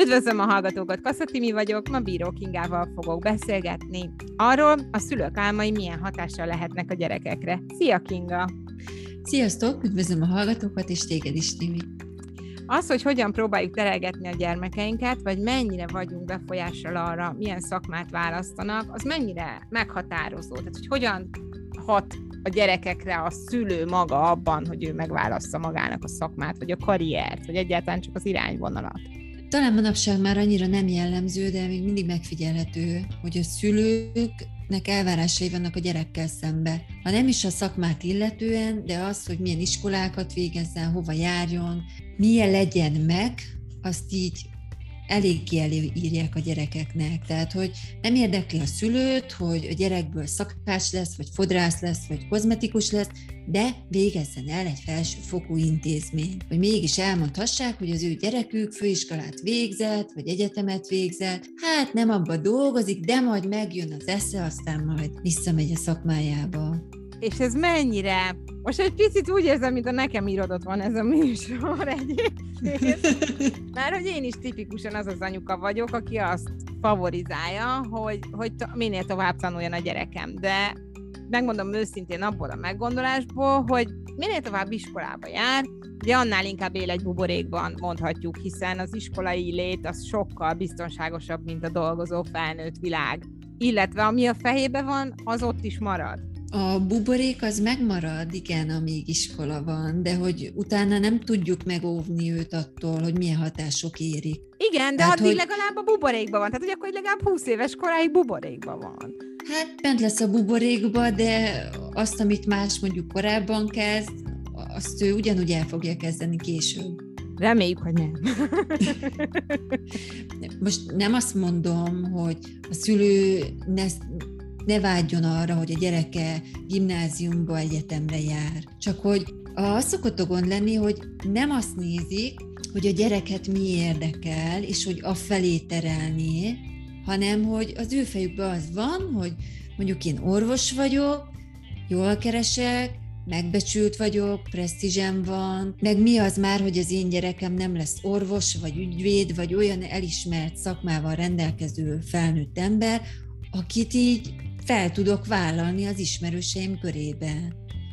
Üdvözlöm a hallgatókat, Kasszatimi vagyok, ma Bíró Kingával fogok beszélgetni arról, a szülők álmai milyen hatással lehetnek a gyerekekre. Szia Kinga! Sziasztok, üdvözlöm a hallgatókat, és téged is, Timi. Az, hogy hogyan próbáljuk terelgetni a gyermekeinket, vagy mennyire vagyunk befolyással arra, milyen szakmát választanak, az mennyire meghatározó. Tehát, hogy hogyan hat a gyerekekre a szülő maga abban, hogy ő megválassza magának a szakmát, vagy a karriert, vagy egyáltalán csak az irányvonalat. Talán manapság már annyira nem jellemző, de még mindig megfigyelhető, hogy a szülőknek elvárásai vannak a gyerekkel szembe. Ha nem is a szakmát illetően, de az, hogy milyen iskolákat végezzen, hova járjon, milyen legyen meg, azt így eléggé előírják a gyerekeknek. Tehát, hogy nem érdekli a szülőt, hogy a gyerekből szakács lesz, vagy fodrász lesz, vagy kozmetikus lesz, de végezzen el egy felsőfokú intézmény. Hogy mégis elmondhassák, hogy az ő gyerekük főiskolát végzett, vagy egyetemet végzett, hát nem abba dolgozik, de majd megjön az esze, aztán majd visszamegy a szakmájába. És ez mennyire most egy picit úgy érzem, mint a nekem irodott van ez a műsor egyébként. Mert hogy én is tipikusan az az anyuka vagyok, aki azt favorizálja, hogy, hogy minél tovább tanuljon a gyerekem. De megmondom őszintén abból a meggondolásból, hogy minél tovább iskolába jár, ugye annál inkább él egy buborékban, mondhatjuk, hiszen az iskolai lét az sokkal biztonságosabb, mint a dolgozó felnőtt világ. Illetve ami a fejébe van, az ott is marad. A buborék az megmarad, igen, amíg iskola van, de hogy utána nem tudjuk megóvni őt attól, hogy milyen hatások érik. Igen, de hát, addig hogy... legalább a buborékban van, tehát hogy akkor legalább 20 éves koráig buborékban van. Hát bent lesz a buborékba, de azt, amit más mondjuk korábban kezd, azt ő ugyanúgy el fogja kezdeni később. Reméljük, hogy nem. Most nem azt mondom, hogy a szülő ne, ne vágyjon arra, hogy a gyereke gimnáziumba, egyetemre jár. Csak hogy az szokott a gond lenni, hogy nem azt nézik, hogy a gyereket mi érdekel, és hogy a felé terelni, hanem hogy az ő fejükben az van, hogy mondjuk én orvos vagyok, jól keresek, megbecsült vagyok, presztízsem van, meg mi az már, hogy az én gyerekem nem lesz orvos, vagy ügyvéd, vagy olyan elismert szakmával rendelkező felnőtt ember, akit így fel tudok vállalni az ismerőseim körébe.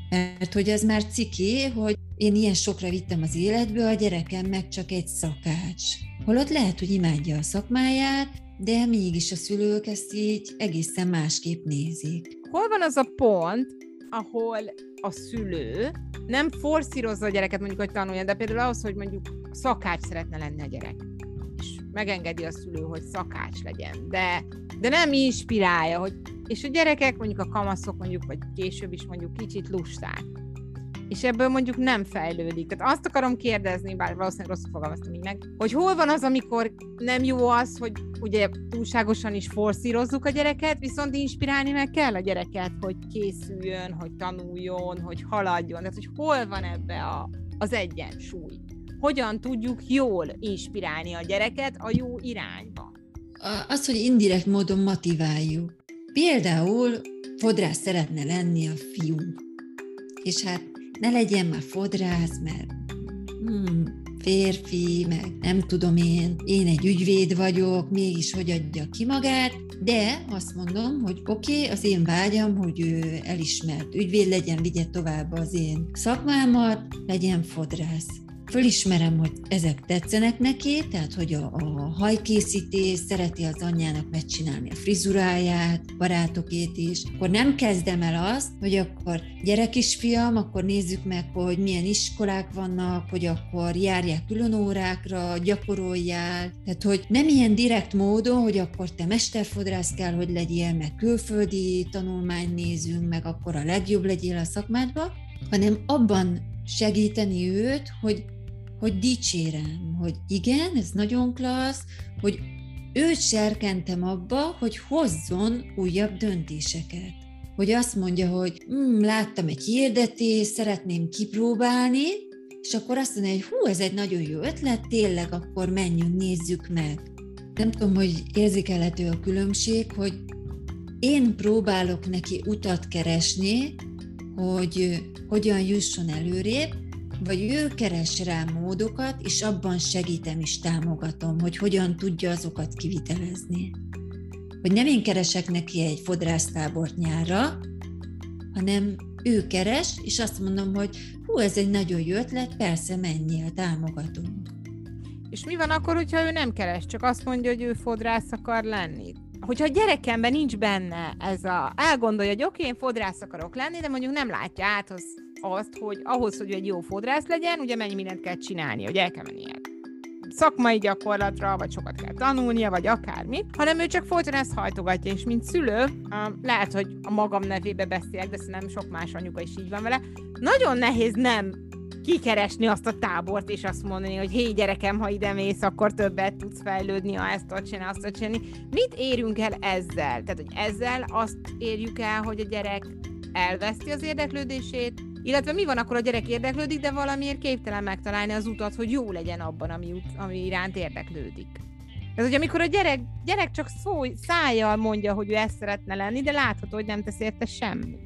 Mert hogy az már ciki, hogy én ilyen sokra vittem az életbe, a gyerekem meg csak egy szakács. Holott lehet, hogy imádja a szakmáját, de mégis a szülők ezt így egészen másképp nézik. Hol van az a pont, ahol a szülő nem forszírozza a gyereket mondjuk, hogy tanuljon, de például ahhoz, hogy mondjuk szakács szeretne lenni a gyerek megengedi a szülő, hogy szakács legyen, de, de nem inspirálja, hogy és a gyerekek, mondjuk a kamaszok mondjuk, vagy később is mondjuk kicsit lusták. És ebből mondjuk nem fejlődik. Tehát azt akarom kérdezni, bár valószínűleg rosszul fogalmaztam így meg, hogy hol van az, amikor nem jó az, hogy ugye túlságosan is forszírozzuk a gyereket, viszont inspirálni meg kell a gyereket, hogy készüljön, hogy tanuljon, hogy haladjon. Tehát, hogy hol van ebbe a, az egyensúly? Hogyan tudjuk jól inspirálni a gyereket a jó irányba? Az, hogy indirekt módon motiváljuk. Például fodrász szeretne lenni a fiú, és hát ne legyen már fodrász, mert hmm, férfi, meg nem tudom én, én egy ügyvéd vagyok, mégis hogy adja ki magát, de azt mondom, hogy oké, okay, az én vágyam, hogy ő elismert ügyvéd legyen, vigye tovább az én szakmámat, legyen fodrász fölismerem, hogy ezek tetszenek neki, tehát hogy a, a hajkészítés, szereti az anyjának megcsinálni a frizuráját, barátokét is, akkor nem kezdem el azt, hogy akkor gyerek is fiam, akkor nézzük meg, hogy milyen iskolák vannak, hogy akkor járják külön órákra, gyakoroljál, tehát hogy nem ilyen direkt módon, hogy akkor te mesterfodrász kell, hogy legyél, meg külföldi tanulmány nézünk, meg akkor a legjobb legyél a szakmádba, hanem abban segíteni őt, hogy hogy dicsérem, hogy igen, ez nagyon klassz, hogy őt serkentem abba, hogy hozzon újabb döntéseket. Hogy azt mondja, hogy hm, láttam egy hirdetést, szeretném kipróbálni, és akkor azt mondja, hogy hú, ez egy nagyon jó ötlet, tényleg, akkor menjünk, nézzük meg. Nem tudom, hogy érzékelhető a különbség, hogy én próbálok neki utat keresni, hogy hogyan jusson előrébb, vagy ő keres rá módokat, és abban segítem és támogatom, hogy hogyan tudja azokat kivitelezni. Hogy nem én keresek neki egy fodrásztábort nyára, hanem ő keres, és azt mondom, hogy hú, ez egy nagyon jó ötlet, persze menjél, támogatunk. És mi van akkor, hogyha ő nem keres, csak azt mondja, hogy ő fodrász akar lenni? Hogyha a gyerekemben nincs benne ez a, elgondolja, hogy oké, én fodrász akarok lenni, de mondjuk nem látja át az, azt, hogy ahhoz, hogy egy jó fodrász legyen, ugye mennyi mindent kell csinálni, hogy el kell menni szakmai gyakorlatra, vagy sokat kell tanulnia, vagy akármit, hanem ő csak folyton ezt hajtogatja, és mint szülő, lehet, hogy a magam nevébe beszélek, de szerintem sok más anyuka is így van vele, nagyon nehéz nem kikeresni azt a tábort, és azt mondani, hogy hé gyerekem, ha ide mész, akkor többet tudsz fejlődni, ha ezt tudsz csinálni, azt tudsz csinálni. Mit érünk el ezzel? Tehát, hogy ezzel azt érjük el, hogy a gyerek elveszti az érdeklődését, illetve mi van akkor a gyerek érdeklődik, de valamiért képtelen megtalálni az utat, hogy jó legyen abban, ami, ut- ami iránt érdeklődik. Ez, hogy amikor a gyerek, gyerek csak szó, szájjal mondja, hogy ő ezt szeretne lenni, de látható, hogy nem tesz érte semmit.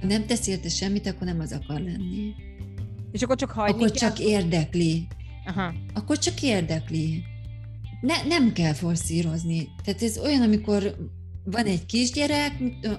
Ha nem tesz érte semmit, akkor nem az akar lenni. És akkor csak hagyni Akkor kell? csak érdekli. Aha. Akkor csak érdekli. Ne, nem kell forszírozni. Tehát ez olyan, amikor van egy kisgyerek,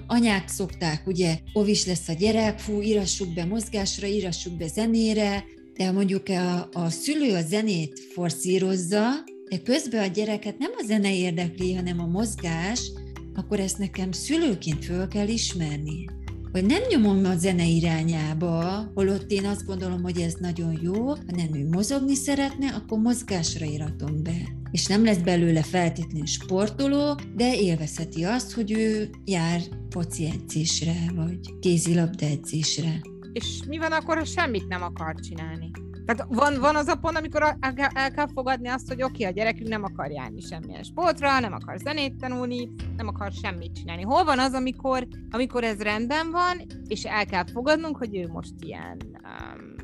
anyák szokták, ugye, ovis lesz a gyerek, fú, írassuk be mozgásra, írassuk be zenére, de mondjuk a, a szülő a zenét forszírozza, de közben a gyereket nem a zene érdekli, hanem a mozgás, akkor ezt nekem szülőként föl kell ismerni. Hogy nem nyomom a zene irányába, holott én azt gondolom, hogy ez nagyon jó, ha nem ő mozogni szeretne, akkor mozgásra iratom be és nem lesz belőle feltétlenül sportoló, de élvezheti azt, hogy ő jár foci edzésre, vagy kézilabda edzésre. És mi van akkor, ha semmit nem akar csinálni? Tehát van, van az a pont, amikor el, el kell fogadni azt, hogy oké, okay, a gyerekünk nem akar járni semmilyen sportra, nem akar zenét tanulni, nem akar semmit csinálni. Hol van az, amikor, amikor ez rendben van, és el kell fogadnunk, hogy ő most ilyen um,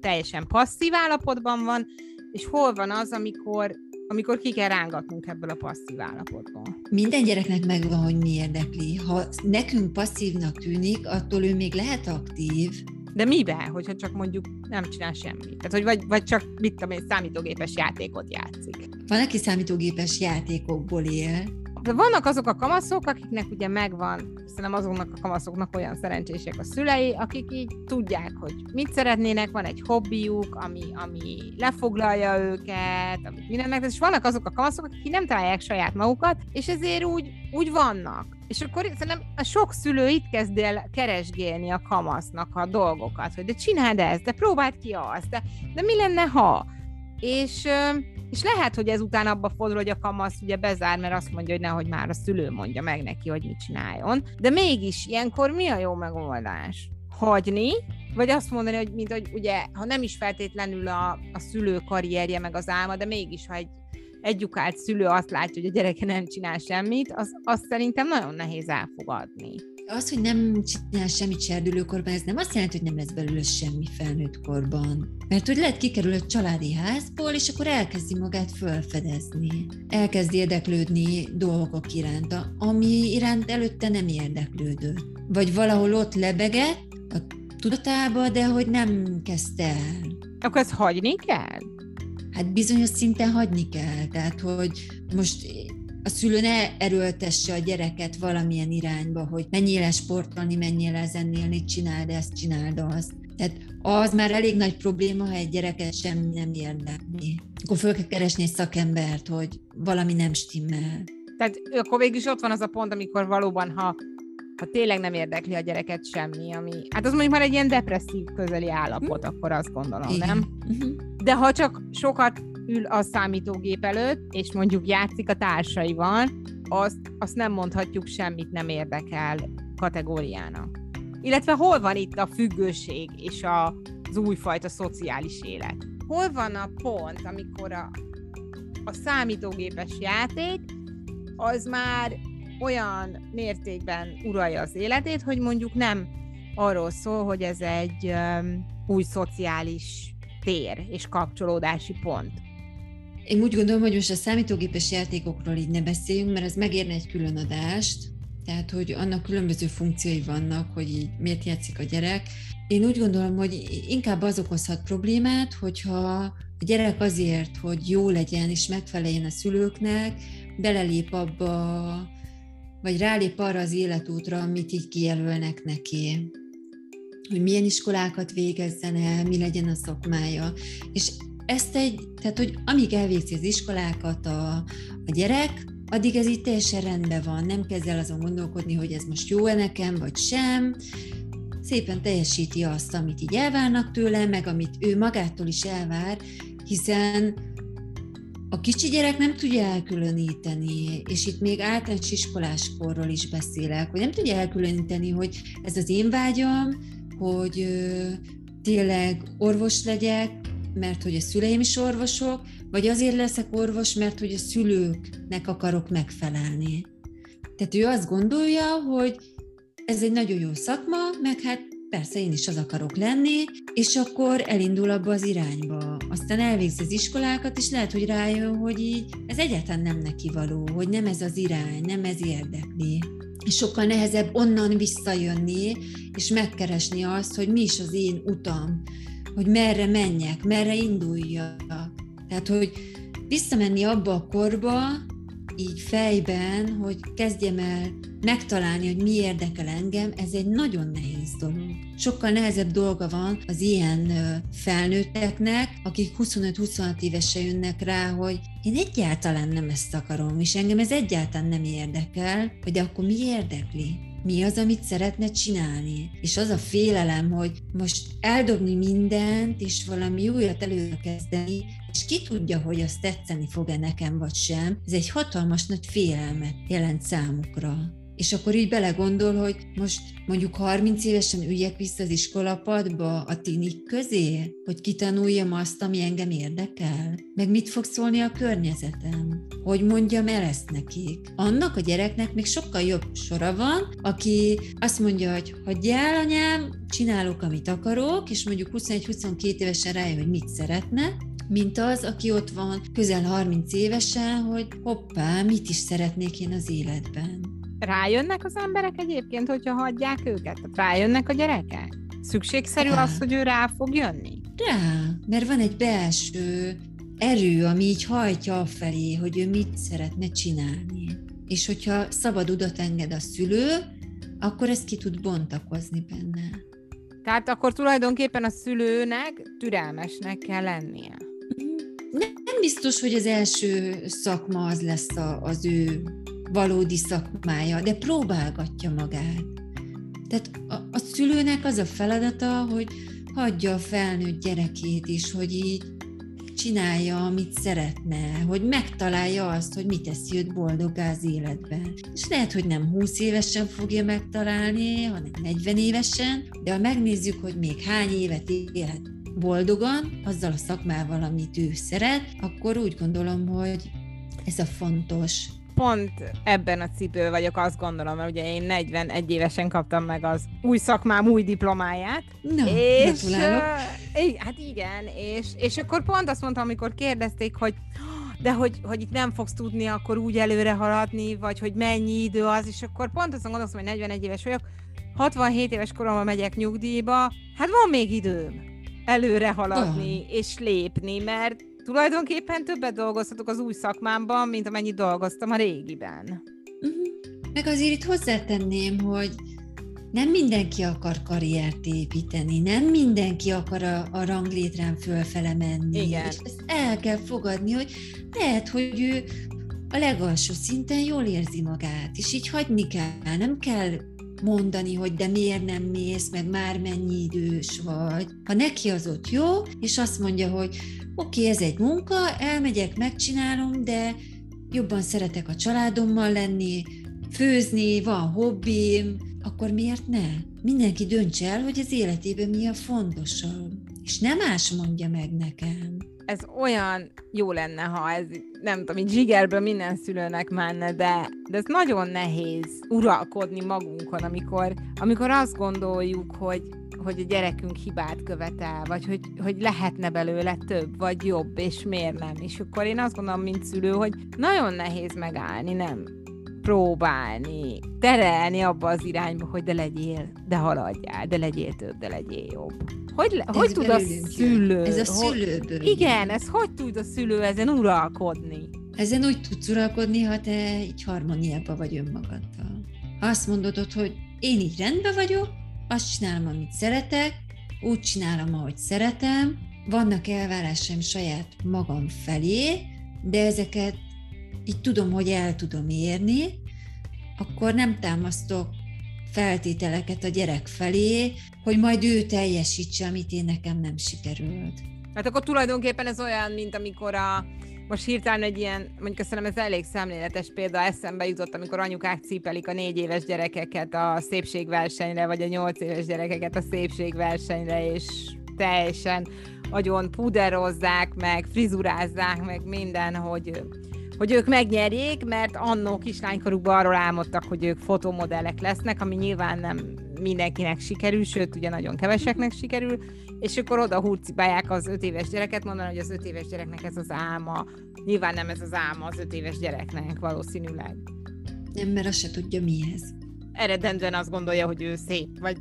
teljesen passzív állapotban van, és hol van az, amikor amikor ki kell rángatnunk ebből a passzív állapotból. Minden gyereknek megvan, hogy mi érdekli. Ha nekünk passzívnak tűnik, attól ő még lehet aktív. De mibe, hogyha csak mondjuk nem csinál semmit? Tehát, hogy vagy, vagy csak, mit tudom én, számítógépes játékot játszik. Van, aki számítógépes játékokból él, de vannak azok a kamaszok, akiknek ugye megvan, szerintem azoknak a kamaszoknak olyan szerencsések a szülei, akik így tudják, hogy mit szeretnének, van egy hobbiuk, ami, ami lefoglalja őket, amit mindennek, és vannak azok a kamaszok, akik nem találják saját magukat, és ezért úgy, úgy vannak. És akkor szerintem a sok szülő itt kezd el keresgélni a kamasznak a dolgokat, hogy de csináld ezt, de próbáld ki azt, de, de mi lenne ha? És és lehet, hogy ezután abba fordul, hogy a kamasz ugye bezár, mert azt mondja, hogy nehogy már a szülő mondja meg neki, hogy mit csináljon. De mégis ilyenkor mi a jó megoldás? Hagyni, vagy azt mondani, hogy mint hogy ugye, ha nem is feltétlenül a, a szülő karrierje meg az álma, de mégis, ha egy egyukált szülő azt látja, hogy a gyereke nem csinál semmit, az, azt szerintem nagyon nehéz elfogadni. Az, hogy nem csinál semmit serdülőkorban, ez nem azt jelenti, hogy nem lesz belőle semmi felnőtt korban. Mert hogy lehet kikerül a családi házból, és akkor elkezdi magát felfedezni. Elkezdi érdeklődni dolgok iránt, ami iránt előtte nem érdeklődött. Vagy valahol ott lebegett a tudatába, de hogy nem kezdte el. Akkor ezt hagyni kell? Hát bizonyos szinten hagyni kell. Tehát, hogy most a szülő ne erőltesse a gyereket valamilyen irányba, hogy menjél sportolni, menjél el zenélni, csináld ezt, csináld azt. Tehát az már elég nagy probléma, ha egy gyereket semmi nem érdekli. Akkor föl kell keresni egy szakembert, hogy valami nem stimmel. Tehát akkor végül is ott van az a pont, amikor valóban, ha, ha tényleg nem érdekli a gyereket semmi, ami... Hát az mondjuk már egy ilyen depresszív közeli állapot, hm? akkor azt gondolom, Igen. nem? Uh-huh. De ha csak sokat ül a számítógép előtt, és mondjuk játszik a társaival, azt, azt nem mondhatjuk semmit nem érdekel kategóriának. Illetve hol van itt a függőség és a, az újfajta szociális élet? Hol van a pont, amikor a, a számítógépes játék az már olyan mértékben uralja az életét, hogy mondjuk nem arról szól, hogy ez egy um, új szociális tér és kapcsolódási pont. Én úgy gondolom, hogy most a számítógépes játékokról így ne beszéljünk, mert ez megérne egy külön adást, tehát hogy annak különböző funkciói vannak, hogy így miért játszik a gyerek. én úgy gondolom, hogy inkább az okozhat problémát, hogyha a gyerek azért, hogy jó legyen és megfeleljen a szülőknek, belelép abba, vagy rálép arra az életútra, amit így kijelölnek neki hogy milyen iskolákat végezzen el, mi legyen a szakmája. És ezt egy, tehát hogy amíg elvégzi az iskolákat a, a gyerek, addig ez így teljesen rendben van, nem kezd el azon gondolkodni, hogy ez most jó-e nekem, vagy sem, szépen teljesíti azt, amit így elvárnak tőle, meg amit ő magától is elvár, hiszen a kicsi gyerek nem tudja elkülöníteni, és itt még általános iskoláskorról is beszélek, hogy nem tudja elkülöníteni, hogy ez az én vágyam, hogy tényleg orvos legyek, mert hogy a szüleim is orvosok, vagy azért leszek orvos, mert hogy a szülőknek akarok megfelelni. Tehát ő azt gondolja, hogy ez egy nagyon jó szakma, meg hát persze én is az akarok lenni, és akkor elindul abba az irányba. Aztán elvégzi az iskolákat, és lehet, hogy rájön, hogy így ez egyáltalán nem neki való, hogy nem ez az irány, nem ez érdekli. És sokkal nehezebb onnan visszajönni, és megkeresni azt, hogy mi is az én utam, hogy merre menjek, merre induljak. Tehát, hogy visszamenni abba a korba, így fejben, hogy kezdjem el megtalálni, hogy mi érdekel engem, ez egy nagyon nehéz dolog. Sokkal nehezebb dolga van az ilyen felnőtteknek, akik 25-26 évesen jönnek rá, hogy én egyáltalán nem ezt akarom, és engem ez egyáltalán nem érdekel, hogy akkor mi érdekli? mi az, amit szeretne csinálni. És az a félelem, hogy most eldobni mindent, és valami újat előkezdeni, és ki tudja, hogy az tetszeni fog-e nekem vagy sem, ez egy hatalmas nagy félelmet jelent számukra és akkor így belegondol, hogy most mondjuk 30 évesen üljek vissza az iskolapadba a tinik közé, hogy kitanuljam azt, ami engem érdekel, meg mit fog szólni a környezetem, hogy mondjam el ezt nekik. Annak a gyereknek még sokkal jobb sora van, aki azt mondja, hogy hagyjál anyám, csinálok, amit akarok, és mondjuk 21-22 évesen rájön, hogy mit szeretne, mint az, aki ott van közel 30 évesen, hogy hoppá, mit is szeretnék én az életben rájönnek az emberek egyébként, hogyha hagyják őket? Rájönnek a gyerekek? Szükségszerű rá. az, hogy ő rá fog jönni? Rá, mert van egy belső erő, ami így hajtja felé, hogy ő mit szeretne csinálni. És hogyha szabad udat enged a szülő, akkor ezt ki tud bontakozni benne. Tehát akkor tulajdonképpen a szülőnek türelmesnek kell lennie. Nem biztos, hogy az első szakma az lesz a, az ő valódi szakmája, de próbálgatja magát. Tehát a, a szülőnek az a feladata, hogy hagyja a felnőtt gyerekét is, hogy így csinálja, amit szeretne, hogy megtalálja azt, hogy mit teszi őt boldoggá az életben. És lehet, hogy nem 20 évesen fogja megtalálni, hanem 40 évesen, de ha megnézzük, hogy még hány évet élet boldogan, azzal a szakmával, amit ő szeret, akkor úgy gondolom, hogy ez a fontos pont ebben a cipő vagyok, azt gondolom, mert ugye én 41 évesen kaptam meg az új szakmám új diplomáját. Na, és, uh, hát igen, és, és akkor pont azt mondtam, amikor kérdezték, hogy de hogy, hogy itt nem fogsz tudni akkor úgy előre haladni, vagy hogy mennyi idő az, és akkor pont azt gondolom, hogy 41 éves vagyok, 67 éves koromban megyek nyugdíjba, hát van még időm előre haladni oh. és lépni, mert tulajdonképpen többet dolgozhatok az új szakmámban, mint amennyit dolgoztam a régiben. Uh-huh. Meg azért itt hozzátenném, hogy nem mindenki akar karriert építeni, nem mindenki akar a, a ranglétrán fölfele menni. Igen. És ezt el kell fogadni, hogy lehet, hogy ő a legalsó szinten jól érzi magát, és így hagyni kell, nem kell mondani, hogy de miért nem mész, meg már mennyi idős vagy. Ha neki az ott jó, és azt mondja, hogy oké, ez egy munka, elmegyek, megcsinálom, de jobban szeretek a családommal lenni, főzni, van hobbim, akkor miért ne? Mindenki döntse el, hogy az életében mi a fontosabb. És nem más mondja meg nekem. Ez olyan jó lenne, ha ez nem tudom, így zsigerből minden szülőnek menne, de, de ez nagyon nehéz uralkodni magunkon, amikor, amikor azt gondoljuk, hogy, hogy a gyerekünk hibát követel, vagy hogy, hogy lehetne belőle több, vagy jobb, és miért nem. És akkor én azt gondolom, mint szülő, hogy nagyon nehéz megállni, nem próbálni terelni abba az irányba, hogy de legyél, de haladjál, de legyél több, de legyél jobb. Hogy, le, hogy tud a szülő... Ez a szülőből. Hogy, igen, ez hogy tud a szülő ezen uralkodni? Ezen úgy tudsz uralkodni, ha te így harmóniában vagy önmagaddal. Ha azt mondod, hogy én így rendben vagyok, azt csinálom, amit szeretek, úgy csinálom, ahogy szeretem, vannak elvárásaim saját magam felé, de ezeket így tudom, hogy el tudom érni, akkor nem támasztok feltételeket a gyerek felé, hogy majd ő teljesítse, amit én nekem nem sikerült. Hát akkor tulajdonképpen ez olyan, mint amikor a, most hirtelen egy ilyen, mondjuk azt ez elég szemléletes példa, eszembe jutott, amikor anyukák cípelik a négy éves gyerekeket a szépségversenyre, vagy a nyolc éves gyerekeket a szépségversenyre, és teljesen agyon puderozzák, meg frizurázzák, meg minden, hogy hogy ők megnyerjék, mert annó kislánykorukban arról álmodtak, hogy ők fotomodellek lesznek, ami nyilván nem mindenkinek sikerül, sőt, ugye nagyon keveseknek sikerül, és akkor oda hurcibálják az öt éves gyereket, mondaná, hogy az öt éves gyereknek ez az álma. Nyilván nem ez az álma az öt éves gyereknek valószínűleg. Nem, mert azt se tudja mi ez. Eredendően azt gondolja, hogy ő szép, vagy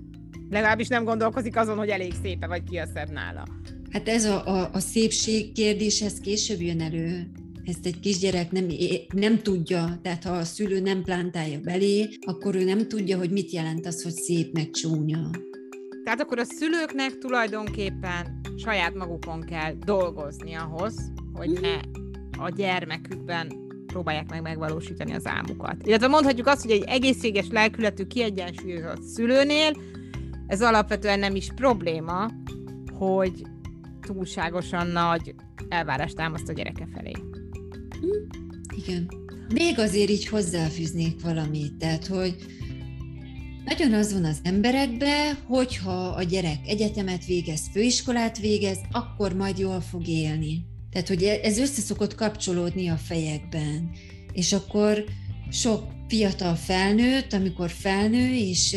legalábbis nem gondolkozik azon, hogy elég szépe, vagy ki a szebb nála. Hát ez a, a, a szépség kérdés, ez később jön elő ezt egy kisgyerek nem, nem tudja, tehát ha a szülő nem plántálja belé, akkor ő nem tudja, hogy mit jelent az, hogy szép meg csúnya. Tehát akkor a szülőknek tulajdonképpen saját magukon kell dolgozni ahhoz, hogy mhm. ne a gyermekükben próbálják meg megvalósítani az álmukat. Illetve mondhatjuk azt, hogy egy egészséges lelkületű, kiegyensúlyozott szülőnél ez alapvetően nem is probléma, hogy túlságosan nagy elvárást támaszt a gyereke felé. Igen. Még azért így hozzáfűznék valamit, tehát, hogy nagyon az van az emberekbe, hogyha a gyerek egyetemet végez, főiskolát végez, akkor majd jól fog élni. Tehát, hogy ez össze szokott kapcsolódni a fejekben. És akkor sok fiatal felnőtt, amikor felnő és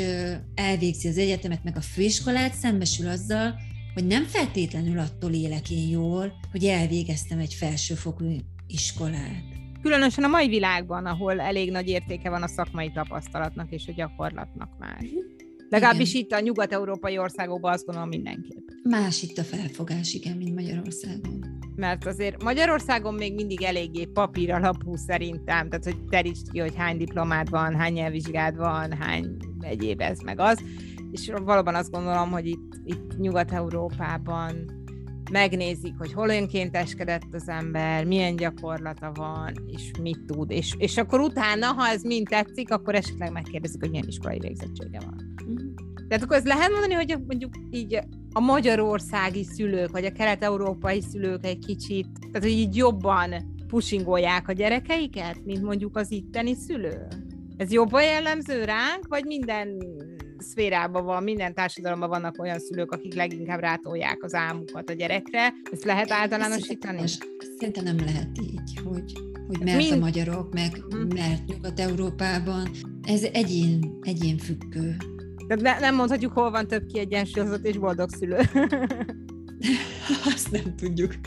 elvégzi az egyetemet meg a főiskolát, szembesül azzal, hogy nem feltétlenül attól élek én jól, hogy elvégeztem egy felsőfokú iskolát. Különösen a mai világban, ahol elég nagy értéke van a szakmai tapasztalatnak és a gyakorlatnak már. Mhm. Legalábbis igen. itt a nyugat-európai országokban azt gondolom mindenképp. Más itt a felfogás, igen, mint Magyarországon. Mert azért Magyarországon még mindig eléggé papír alapú szerintem, tehát hogy terítsd ki, hogy hány diplomád van, hány nyelvvizsgád van, hány egyéb ez meg az. És valóban azt gondolom, hogy itt, itt Nyugat-Európában megnézik, hogy hol önkénteskedett az ember, milyen gyakorlata van, és mit tud, és, és akkor utána, ha ez mind tetszik, akkor esetleg megkérdezik, hogy milyen iskolai végzettsége van. Uh-huh. Tehát akkor ez lehet mondani, hogy mondjuk így a magyarországi szülők, vagy a kelet-európai szülők egy kicsit, tehát hogy így jobban pushingolják a gyerekeiket, mint mondjuk az itteni szülő? Ez jobban jellemző ránk, vagy minden szférában van, minden társadalomban vannak olyan szülők, akik leginkább rátolják az álmukat a gyerekre. Ezt lehet általánosítani? Szerintem nem lehet így, hogy, hogy mert Mind... a magyarok, meg uh-huh. mert Nyugat-Európában. Ez egyén, egyén függő. De ne, nem mondhatjuk, hol van több kiegyensúlyozott és boldog szülő. Azt nem tudjuk.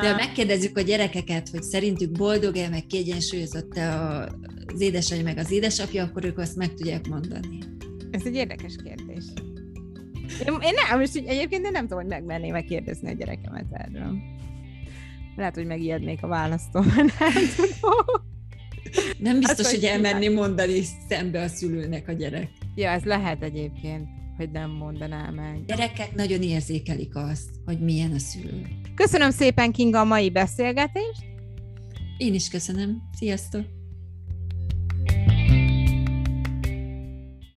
De ha megkérdezzük a gyerekeket, hogy szerintük boldog-e, meg kiegyensúlyozott-e az édesanyja, meg az édesapja, akkor ők azt meg tudják mondani. Ez egy érdekes kérdés. Én, én nem, most egyébként én nem tudom, hogy megmerném megkérdezni a gyerekemet erről. Lehet, hogy megijednék a választól, nem tudom. Nem biztos, Azt, hogy, hogy elmenni mondani szembe a szülőnek a gyerek. Ja, ez lehet egyébként, hogy nem mondaná meg. Gyerekek nagyon érzékelik azt, hogy milyen a szülő. Köszönöm szépen, Kinga, a mai beszélgetést. Én is köszönöm. Sziasztok!